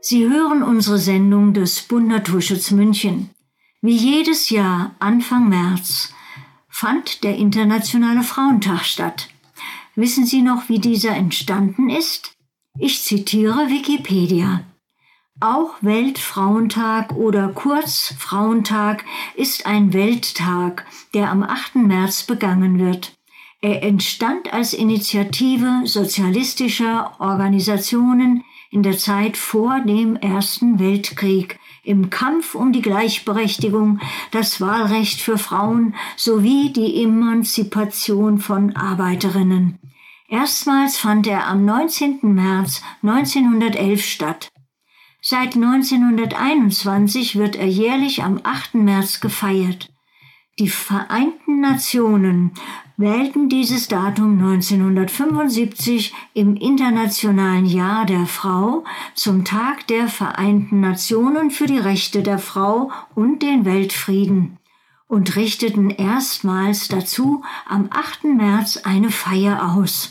Sie hören unsere Sendung des Bund Naturschutz München. Wie jedes Jahr Anfang März fand der Internationale Frauentag statt. Wissen Sie noch, wie dieser entstanden ist? Ich zitiere Wikipedia. Auch Weltfrauentag oder kurz Frauentag ist ein Welttag, der am 8. März begangen wird. Er entstand als Initiative sozialistischer Organisationen in der Zeit vor dem Ersten Weltkrieg im Kampf um die Gleichberechtigung, das Wahlrecht für Frauen sowie die Emanzipation von Arbeiterinnen. Erstmals fand er am 19. März 1911 statt. Seit 1921 wird er jährlich am 8. März gefeiert. Die Vereinten Nationen wählten dieses Datum 1975 im Internationalen Jahr der Frau zum Tag der Vereinten Nationen für die Rechte der Frau und den Weltfrieden und richteten erstmals dazu am 8. März eine Feier aus.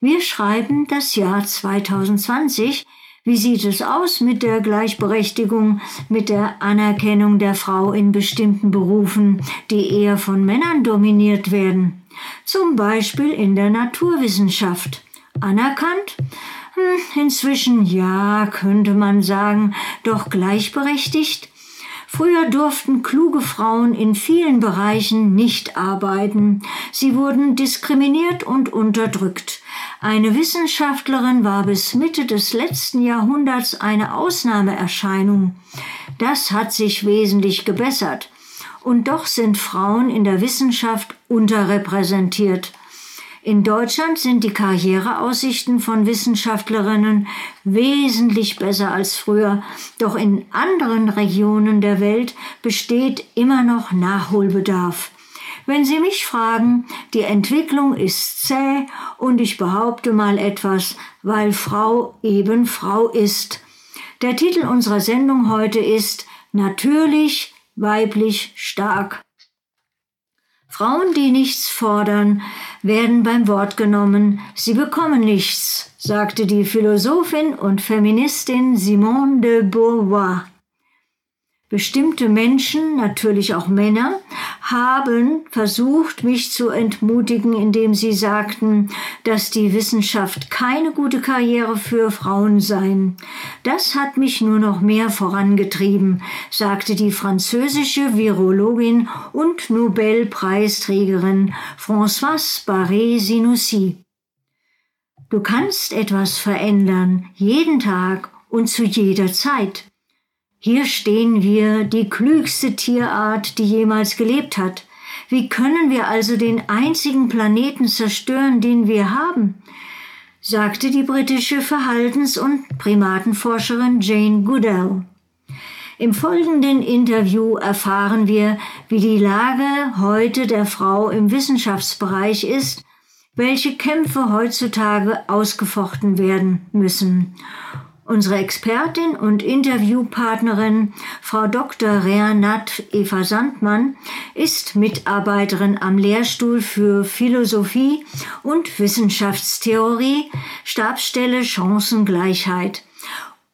Wir schreiben das Jahr 2020, wie sieht es aus mit der Gleichberechtigung, mit der Anerkennung der Frau in bestimmten Berufen, die eher von Männern dominiert werden? Zum Beispiel in der Naturwissenschaft. Anerkannt? Hm, inzwischen ja, könnte man sagen, doch gleichberechtigt? Früher durften kluge Frauen in vielen Bereichen nicht arbeiten. Sie wurden diskriminiert und unterdrückt. Eine Wissenschaftlerin war bis Mitte des letzten Jahrhunderts eine Ausnahmeerscheinung. Das hat sich wesentlich gebessert. Und doch sind Frauen in der Wissenschaft unterrepräsentiert. In Deutschland sind die Karriereaussichten von Wissenschaftlerinnen wesentlich besser als früher, doch in anderen Regionen der Welt besteht immer noch Nachholbedarf. Wenn Sie mich fragen, die Entwicklung ist zäh und ich behaupte mal etwas, weil Frau eben Frau ist. Der Titel unserer Sendung heute ist Natürlich, weiblich, stark. Frauen, die nichts fordern, werden beim Wort genommen. Sie bekommen nichts, sagte die Philosophin und Feministin Simone de Beauvoir. Bestimmte Menschen, natürlich auch Männer, haben versucht, mich zu entmutigen, indem sie sagten, dass die Wissenschaft keine gute Karriere für Frauen sei. Das hat mich nur noch mehr vorangetrieben, sagte die französische Virologin und Nobelpreisträgerin Françoise Barré-Sinoussi. Du kannst etwas verändern, jeden Tag und zu jeder Zeit. Hier stehen wir, die klügste Tierart, die jemals gelebt hat. Wie können wir also den einzigen Planeten zerstören, den wir haben? sagte die britische Verhaltens- und Primatenforscherin Jane Goodall. Im folgenden Interview erfahren wir, wie die Lage heute der Frau im Wissenschaftsbereich ist, welche Kämpfe heutzutage ausgefochten werden müssen Unsere Expertin und Interviewpartnerin, Frau Dr. Renat Eva Sandmann, ist Mitarbeiterin am Lehrstuhl für Philosophie und Wissenschaftstheorie, Stabsstelle Chancengleichheit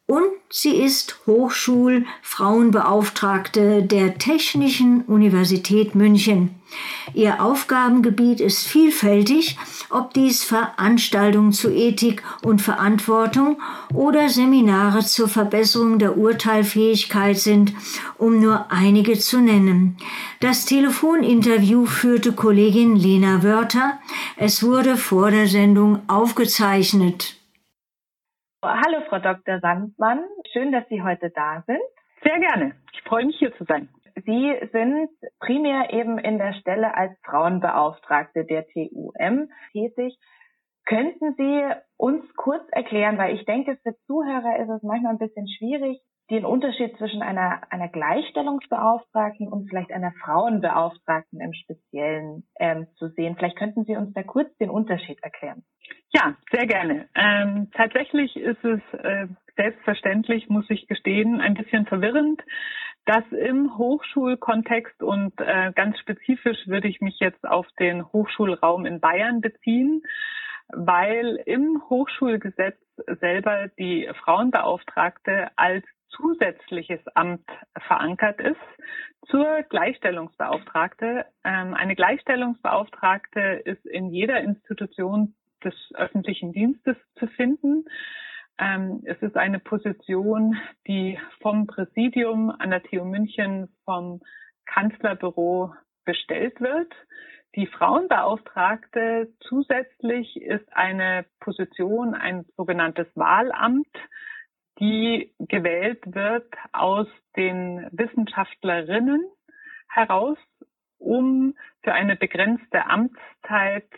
und sie ist Hochschulfrauenbeauftragte der Technischen Universität München. Ihr Aufgabengebiet ist vielfältig, ob dies Veranstaltungen zu Ethik und Verantwortung oder Seminare zur Verbesserung der Urteilfähigkeit sind, um nur einige zu nennen. Das Telefoninterview führte Kollegin Lena Wörter. Es wurde vor der Sendung aufgezeichnet. Hallo, Frau Dr. Sandmann. Schön, dass Sie heute da sind. Sehr gerne. Ich freue mich, hier zu sein. Sie sind primär eben in der Stelle als Frauenbeauftragte der TUM tätig. Könnten Sie uns kurz erklären, weil ich denke, für Zuhörer ist es manchmal ein bisschen schwierig, den Unterschied zwischen einer, einer Gleichstellungsbeauftragten und vielleicht einer Frauenbeauftragten im Speziellen ähm, zu sehen. Vielleicht könnten Sie uns da kurz den Unterschied erklären. Ja, sehr gerne. Ähm, tatsächlich ist es äh, selbstverständlich, muss ich gestehen, ein bisschen verwirrend, dass im Hochschulkontext und äh, ganz spezifisch würde ich mich jetzt auf den Hochschulraum in Bayern beziehen, weil im Hochschulgesetz selber die Frauenbeauftragte als zusätzliches Amt verankert ist zur Gleichstellungsbeauftragte. Ähm, eine Gleichstellungsbeauftragte ist in jeder Institution des öffentlichen Dienstes zu finden. Ähm, es ist eine Position, die vom Präsidium an der TU München vom Kanzlerbüro bestellt wird. Die Frauenbeauftragte zusätzlich ist eine Position, ein sogenanntes Wahlamt, die gewählt wird aus den Wissenschaftlerinnen heraus, um für eine begrenzte Amtszeit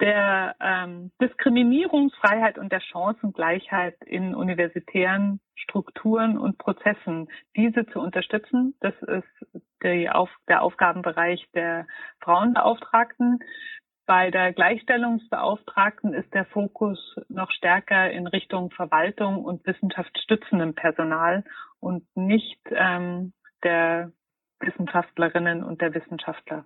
der ähm, Diskriminierungsfreiheit und der Chancengleichheit in universitären Strukturen und Prozessen, diese zu unterstützen. Das ist Auf der Aufgabenbereich der Frauenbeauftragten. Bei der Gleichstellungsbeauftragten ist der Fokus noch stärker in Richtung Verwaltung und wissenschaftsstützendem Personal und nicht ähm, der Wissenschaftlerinnen und der Wissenschaftler.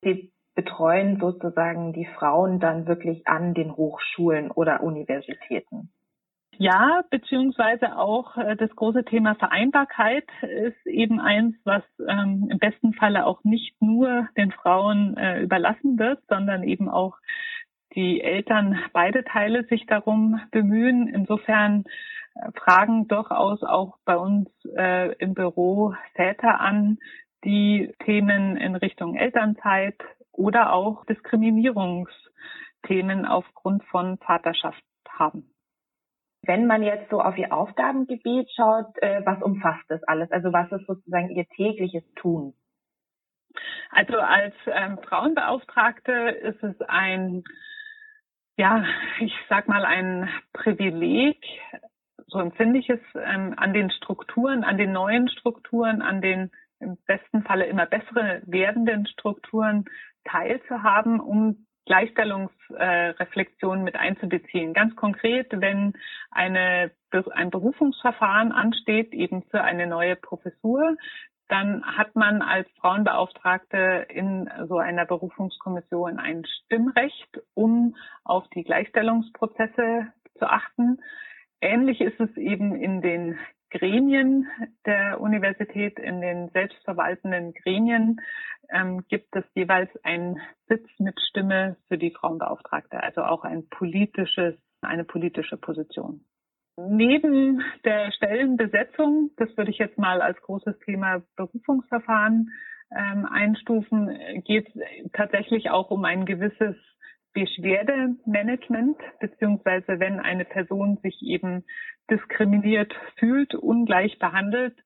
Sie betreuen sozusagen die Frauen dann wirklich an den Hochschulen oder Universitäten. Ja, beziehungsweise auch äh, das große Thema Vereinbarkeit ist eben eins, was ähm, im besten Falle auch nicht nur den Frauen äh, überlassen wird, sondern eben auch die Eltern beide Teile sich darum bemühen. Insofern äh, fragen durchaus auch bei uns äh, im Büro Väter an, die Themen in Richtung Elternzeit oder auch Diskriminierungsthemen aufgrund von Vaterschaft haben. Wenn man jetzt so auf Ihr Aufgabengebiet schaut, äh, was umfasst das alles? Also was ist sozusagen Ihr tägliches Tun? Also als ähm, Frauenbeauftragte ist es ein, ja, ich sag mal ein Privileg, so empfinde ich es, ähm, an den Strukturen, an den neuen Strukturen, an den im besten Falle immer bessere werdenden Strukturen teilzuhaben, um Gleichstellungsreflexion mit einzubeziehen. Ganz konkret, wenn eine, ein Berufungsverfahren ansteht, eben für eine neue Professur, dann hat man als Frauenbeauftragte in so einer Berufungskommission ein Stimmrecht, um auf die Gleichstellungsprozesse zu achten. Ähnlich ist es eben in den Gremien der Universität, in den selbstverwaltenden Gremien ähm, gibt es jeweils einen Sitz mit Stimme für die Frauenbeauftragte, also auch ein politisches, eine politische Position. Neben der Stellenbesetzung, das würde ich jetzt mal als großes Thema Berufungsverfahren ähm, einstufen, geht es tatsächlich auch um ein gewisses Beschwerdemanagement, beziehungsweise wenn eine Person sich eben diskriminiert fühlt, ungleich behandelt,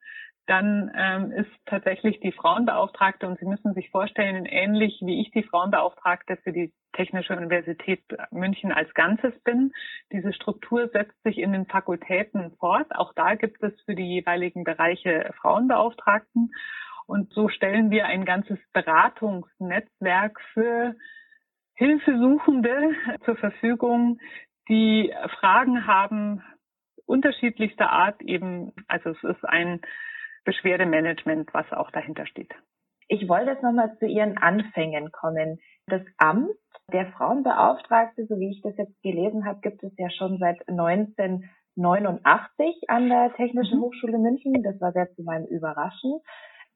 dann ähm, ist tatsächlich die Frauenbeauftragte, und Sie müssen sich vorstellen, ähnlich wie ich die Frauenbeauftragte für die Technische Universität München als Ganzes bin. Diese Struktur setzt sich in den Fakultäten fort. Auch da gibt es für die jeweiligen Bereiche Frauenbeauftragten. Und so stellen wir ein ganzes Beratungsnetzwerk für Hilfesuchende zur Verfügung, die Fragen haben, unterschiedlichster Art eben, also es ist ein Beschwerdemanagement, was auch dahinter steht. Ich wollte jetzt nochmal zu Ihren Anfängen kommen. Das Amt der Frauenbeauftragte, so wie ich das jetzt gelesen habe, gibt es ja schon seit 1989 an der Technischen mhm. Hochschule München. Das war sehr zu meinem Überraschen.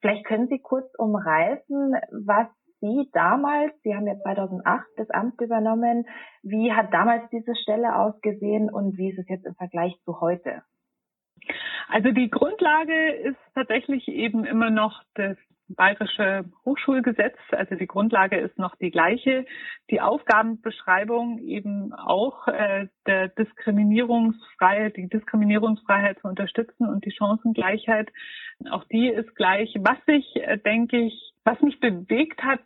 Vielleicht können Sie kurz umreißen, was Sie damals, Sie haben ja 2008 das Amt übernommen, wie hat damals diese Stelle ausgesehen und wie ist es jetzt im Vergleich zu heute? Also die Grundlage ist tatsächlich eben immer noch das bayerische Hochschulgesetz. Also die Grundlage ist noch die gleiche. Die Aufgabenbeschreibung eben auch äh, der Diskriminierungsfreiheit, die Diskriminierungsfreiheit zu unterstützen und die Chancengleichheit. Auch die ist gleich. Was sich, äh, denke ich, was mich bewegt hat,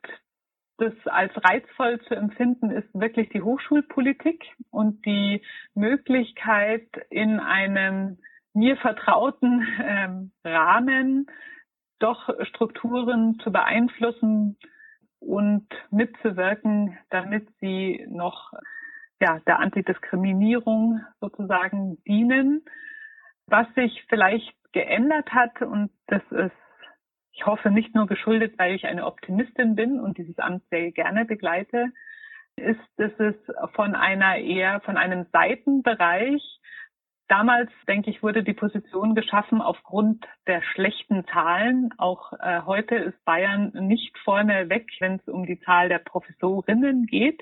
das als reizvoll zu empfinden, ist wirklich die Hochschulpolitik und die Möglichkeit in einem mir vertrauten ähm, Rahmen doch Strukturen zu beeinflussen und mitzuwirken, damit sie noch ja, der Antidiskriminierung sozusagen dienen. Was sich vielleicht geändert hat, und das ist, ich hoffe, nicht nur geschuldet, weil ich eine Optimistin bin und dieses Amt sehr gerne begleite, ist, dass es von einer eher, von einem Seitenbereich Damals, denke ich, wurde die Position geschaffen aufgrund der schlechten Zahlen. Auch äh, heute ist Bayern nicht vorne weg, wenn es um die Zahl der Professorinnen geht.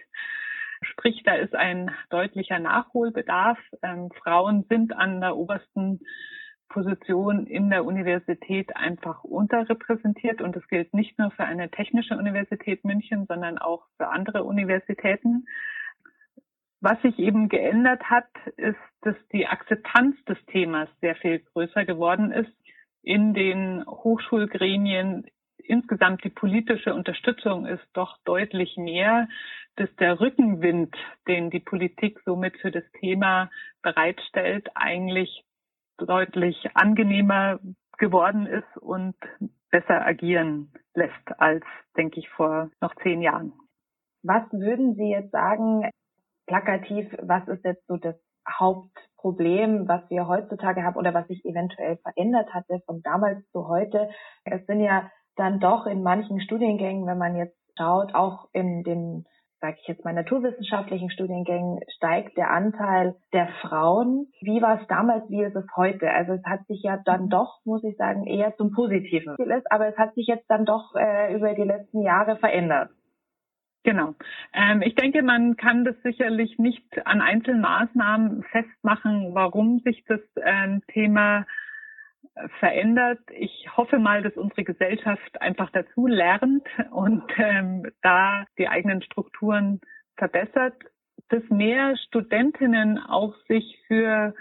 Sprich, da ist ein deutlicher Nachholbedarf. Ähm, Frauen sind an der obersten Position in der Universität einfach unterrepräsentiert und das gilt nicht nur für eine technische Universität München, sondern auch für andere Universitäten. Was sich eben geändert hat, ist, dass die Akzeptanz des Themas sehr viel größer geworden ist in den Hochschulgremien. Insgesamt die politische Unterstützung ist doch deutlich mehr, dass der Rückenwind, den die Politik somit für das Thema bereitstellt, eigentlich deutlich angenehmer geworden ist und besser agieren lässt als, denke ich, vor noch zehn Jahren. Was würden Sie jetzt sagen, plakativ, was ist jetzt so das Hauptproblem, was wir heutzutage haben oder was sich eventuell verändert hatte von damals zu heute. Es sind ja dann doch in manchen Studiengängen, wenn man jetzt schaut, auch in den, sage ich jetzt mal, naturwissenschaftlichen Studiengängen steigt der Anteil der Frauen. Wie war es damals, wie ist es heute? Also es hat sich ja dann doch, muss ich sagen, eher zum Positiven. Aber es hat sich jetzt dann doch äh, über die letzten Jahre verändert. Genau. Ähm, ich denke, man kann das sicherlich nicht an einzelnen Maßnahmen festmachen, warum sich das ähm, Thema verändert. Ich hoffe mal, dass unsere Gesellschaft einfach dazu lernt und ähm, da die eigenen Strukturen verbessert, dass mehr Studentinnen auch sich für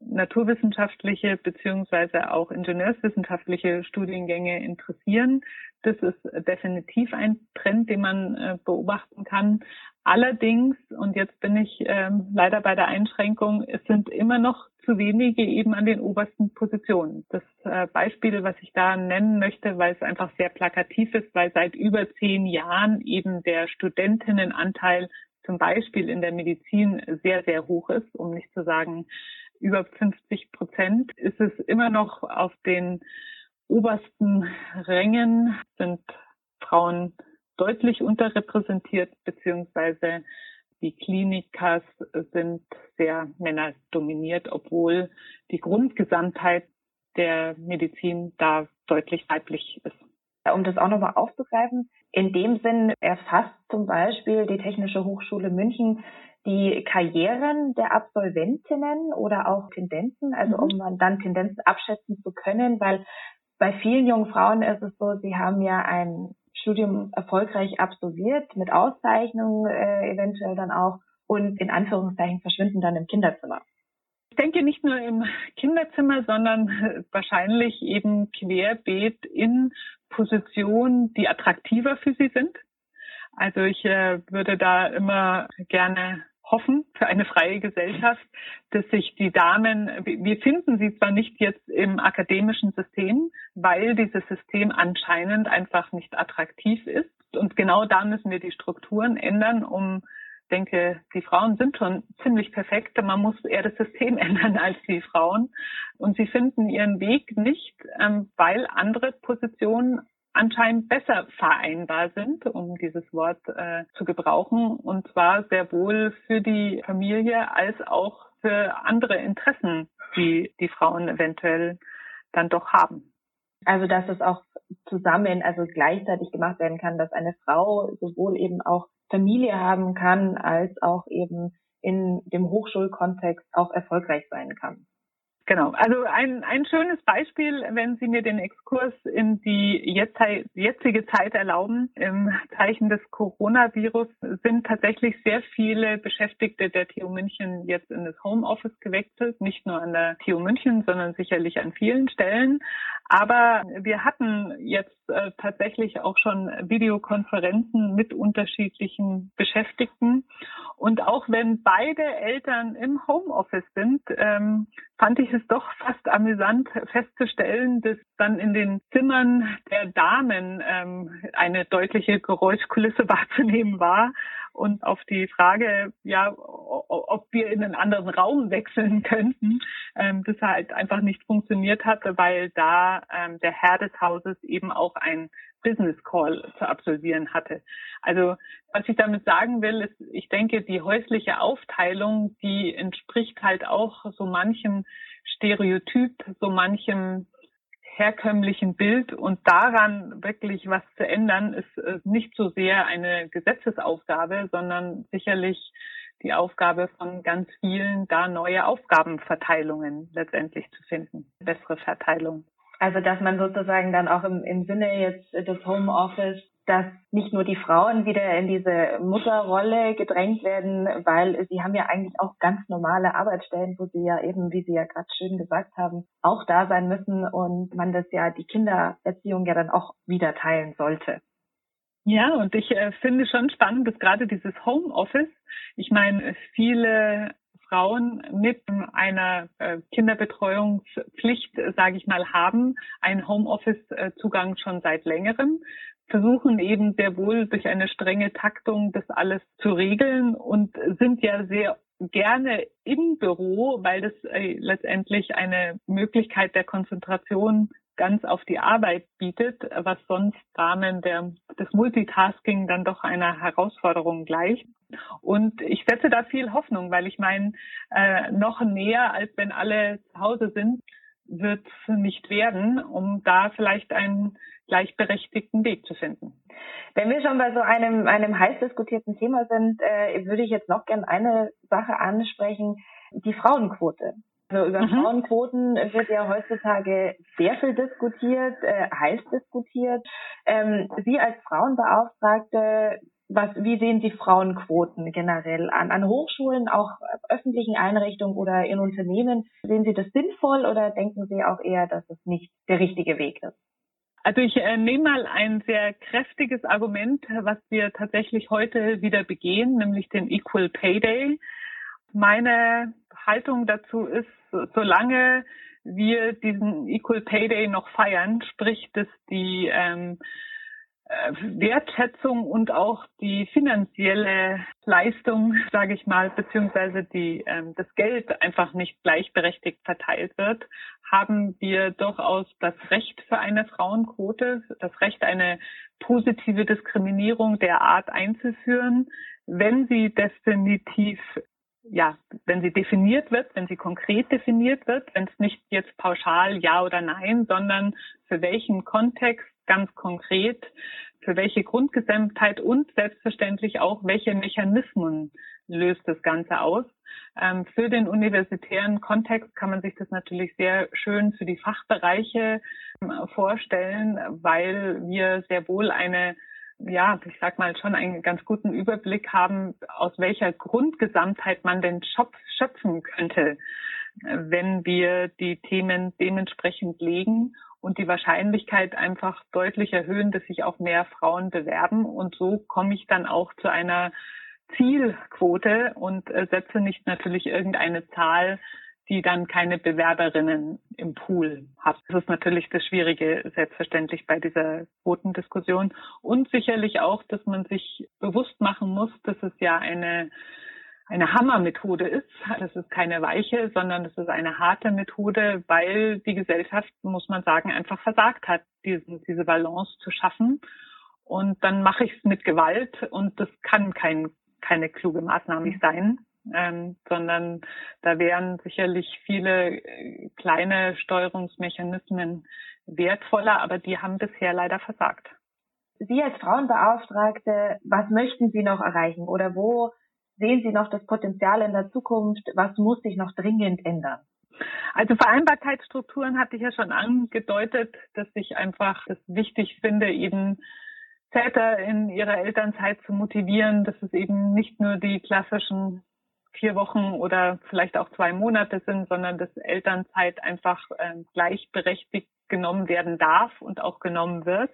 naturwissenschaftliche beziehungsweise auch ingenieurswissenschaftliche Studiengänge interessieren. Das ist definitiv ein Trend, den man äh, beobachten kann. Allerdings, und jetzt bin ich ähm, leider bei der Einschränkung, es sind immer noch zu wenige eben an den obersten Positionen. Das äh, Beispiel, was ich da nennen möchte, weil es einfach sehr plakativ ist, weil seit über zehn Jahren eben der Studentinnenanteil zum Beispiel in der Medizin sehr, sehr hoch ist, um nicht zu sagen über 50 Prozent, ist es immer noch auf den obersten Rängen sind Frauen deutlich unterrepräsentiert, beziehungsweise die Klinikas sind sehr männerdominiert, obwohl die Grundgesamtheit der Medizin da deutlich weiblich ist. Um das auch nochmal aufzugreifen, in dem Sinn erfasst zum Beispiel die Technische Hochschule München die Karrieren der Absolventinnen oder auch Tendenzen, also mhm. um dann Tendenzen abschätzen zu können, weil bei vielen jungen Frauen ist es so, sie haben ja ein Studium erfolgreich absolviert, mit Auszeichnung äh, eventuell dann auch und in Anführungszeichen verschwinden dann im Kinderzimmer. Ich denke nicht nur im Kinderzimmer, sondern wahrscheinlich eben querbeet in Positionen, die attraktiver für sie sind. Also ich äh, würde da immer gerne hoffen für eine freie Gesellschaft, dass sich die Damen, wir finden sie zwar nicht jetzt im akademischen System, weil dieses System anscheinend einfach nicht attraktiv ist. Und genau da müssen wir die Strukturen ändern, um denke, die Frauen sind schon ziemlich perfekt. Man muss eher das System ändern als die Frauen. Und sie finden ihren Weg nicht, ähm, weil andere Positionen anscheinend besser vereinbar sind, um dieses Wort äh, zu gebrauchen, und zwar sehr wohl für die Familie als auch für andere Interessen, die die Frauen eventuell dann doch haben. Also dass es auch zusammen, also gleichzeitig gemacht werden kann, dass eine Frau sowohl eben auch Familie haben kann, als auch eben in dem Hochschulkontext auch erfolgreich sein kann. Genau, also ein, ein schönes Beispiel, wenn Sie mir den Exkurs in die jetzige Zeit erlauben, im Zeichen des Coronavirus sind tatsächlich sehr viele Beschäftigte der TU München jetzt in das Homeoffice gewechselt, nicht nur an der TU München, sondern sicherlich an vielen Stellen. Aber wir hatten jetzt äh, tatsächlich auch schon Videokonferenzen mit unterschiedlichen Beschäftigten. Und auch wenn beide Eltern im Homeoffice sind, ähm, fand ich es doch fast amüsant festzustellen, dass dann in den Zimmern der Damen ähm, eine deutliche Geräuschkulisse wahrzunehmen war Und auf die Frage, ja, ob wir in einen anderen Raum wechseln könnten, ähm, das halt einfach nicht funktioniert hatte, weil da ähm, der Herr des Hauses eben auch ein Business Call zu absolvieren hatte. Also was ich damit sagen will, ist, ich denke, die häusliche Aufteilung, die entspricht halt auch so manchem Stereotyp, so manchem herkömmlichen Bild und daran wirklich was zu ändern, ist nicht so sehr eine Gesetzesaufgabe, sondern sicherlich die Aufgabe von ganz vielen, da neue Aufgabenverteilungen letztendlich zu finden, bessere Verteilung. Also dass man sozusagen dann auch im, im Sinne jetzt des Homeoffice dass nicht nur die Frauen wieder in diese Mutterrolle gedrängt werden, weil sie haben ja eigentlich auch ganz normale Arbeitsstellen, wo sie ja eben, wie Sie ja gerade schön gesagt haben, auch da sein müssen und man das ja die Kindererziehung ja dann auch wieder teilen sollte. Ja, und ich äh, finde schon spannend, dass gerade dieses Homeoffice, ich meine, viele Frauen mit einer äh, Kinderbetreuungspflicht, sage ich mal, haben einen Homeoffice-Zugang schon seit längerem versuchen eben sehr wohl durch eine strenge Taktung das alles zu regeln und sind ja sehr gerne im Büro, weil das äh, letztendlich eine Möglichkeit der Konzentration ganz auf die Arbeit bietet, was sonst Damen der, des Multitasking dann doch einer Herausforderung gleicht. Und ich setze da viel Hoffnung, weil ich meine, äh, noch näher, als wenn alle zu Hause sind, wird nicht werden, um da vielleicht einen gleichberechtigten Weg zu finden. Wenn wir schon bei so einem, einem heiß diskutierten Thema sind, äh, würde ich jetzt noch gern eine Sache ansprechen, die Frauenquote. Also über mhm. Frauenquoten wird ja heutzutage sehr viel diskutiert, äh, heiß diskutiert. Ähm, Sie als Frauenbeauftragte was, wie sehen Sie Frauenquoten generell an? An Hochschulen, auch öffentlichen Einrichtungen oder in Unternehmen? Sehen Sie das sinnvoll oder denken Sie auch eher, dass es nicht der richtige Weg ist? Also ich äh, nehme mal ein sehr kräftiges Argument, was wir tatsächlich heute wieder begehen, nämlich den Equal Pay Day. Meine Haltung dazu ist, solange wir diesen Equal Pay Day noch feiern, sprich, dass die ähm, äh, Wertschätzung und auch die finanzielle Leistung, sage ich mal, beziehungsweise die, ähm, das Geld einfach nicht gleichberechtigt verteilt wird, haben wir durchaus das Recht für eine Frauenquote, das Recht, eine positive Diskriminierung der Art einzuführen, wenn sie definitiv ja, wenn sie definiert wird, wenn sie konkret definiert wird, wenn es nicht jetzt pauschal ja oder nein, sondern für welchen Kontext ganz konkret, für welche Grundgesamtheit und selbstverständlich auch, welche Mechanismen löst das Ganze aus. Ähm, für den universitären Kontext kann man sich das natürlich sehr schön für die Fachbereiche ähm, vorstellen, weil wir sehr wohl eine ja, ich sag mal, schon einen ganz guten Überblick haben, aus welcher Grundgesamtheit man denn schöpfen könnte, wenn wir die Themen dementsprechend legen und die Wahrscheinlichkeit einfach deutlich erhöhen, dass sich auch mehr Frauen bewerben. Und so komme ich dann auch zu einer Zielquote und äh, setze nicht natürlich irgendeine Zahl, die dann keine Bewerberinnen im Pool hat. Das ist natürlich das Schwierige, selbstverständlich bei dieser Quotendiskussion. Und sicherlich auch, dass man sich bewusst machen muss, dass es ja eine eine Hammermethode ist. Das ist keine weiche, sondern es ist eine harte Methode, weil die Gesellschaft, muss man sagen, einfach versagt hat, diesen, diese Balance zu schaffen. Und dann mache ich es mit Gewalt und das kann kein, keine kluge Maßnahme sein, ähm, sondern da wären sicherlich viele äh, kleine Steuerungsmechanismen wertvoller, aber die haben bisher leider versagt. Sie als Frauenbeauftragte, was möchten Sie noch erreichen oder wo sehen Sie noch das Potenzial in der Zukunft? Was muss sich noch dringend ändern? Also Vereinbarkeitsstrukturen hatte ich ja schon angedeutet, dass ich einfach das wichtig finde, eben Väter in ihrer Elternzeit zu motivieren, dass es eben nicht nur die klassischen vier Wochen oder vielleicht auch zwei Monate sind, sondern dass Elternzeit einfach äh, gleichberechtigt genommen werden darf und auch genommen wird.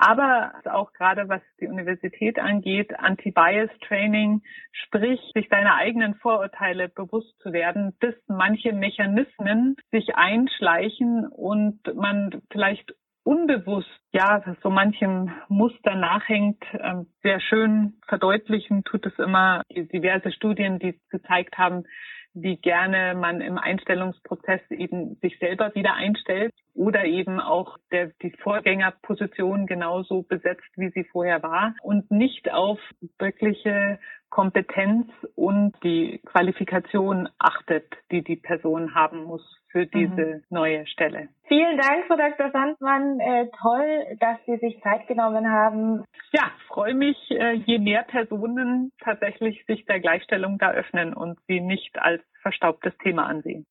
Aber auch gerade was die Universität angeht, Anti-Bias-Training, sprich sich seiner eigenen Vorurteile bewusst zu werden, bis manche Mechanismen sich einschleichen und man vielleicht unbewusst ja so manchem Muster nachhängt. Ähm, sehr schön verdeutlichen tut es immer diverse Studien, die gezeigt haben, wie gerne man im Einstellungsprozess eben sich selber wieder einstellt oder eben auch der, die Vorgängerposition genauso besetzt, wie sie vorher war und nicht auf wirkliche Kompetenz und die Qualifikation achtet, die die Person haben muss für mhm. diese mhm. neue Stelle. Vielen Dank, Frau Dr. Sandmann. Äh, toll, dass Sie sich Zeit genommen haben. Ja, freue mich, äh, je mehr Personen tatsächlich sich der Gleichstellung da öffnen und sie nicht als verstaubtes Thema ansehen.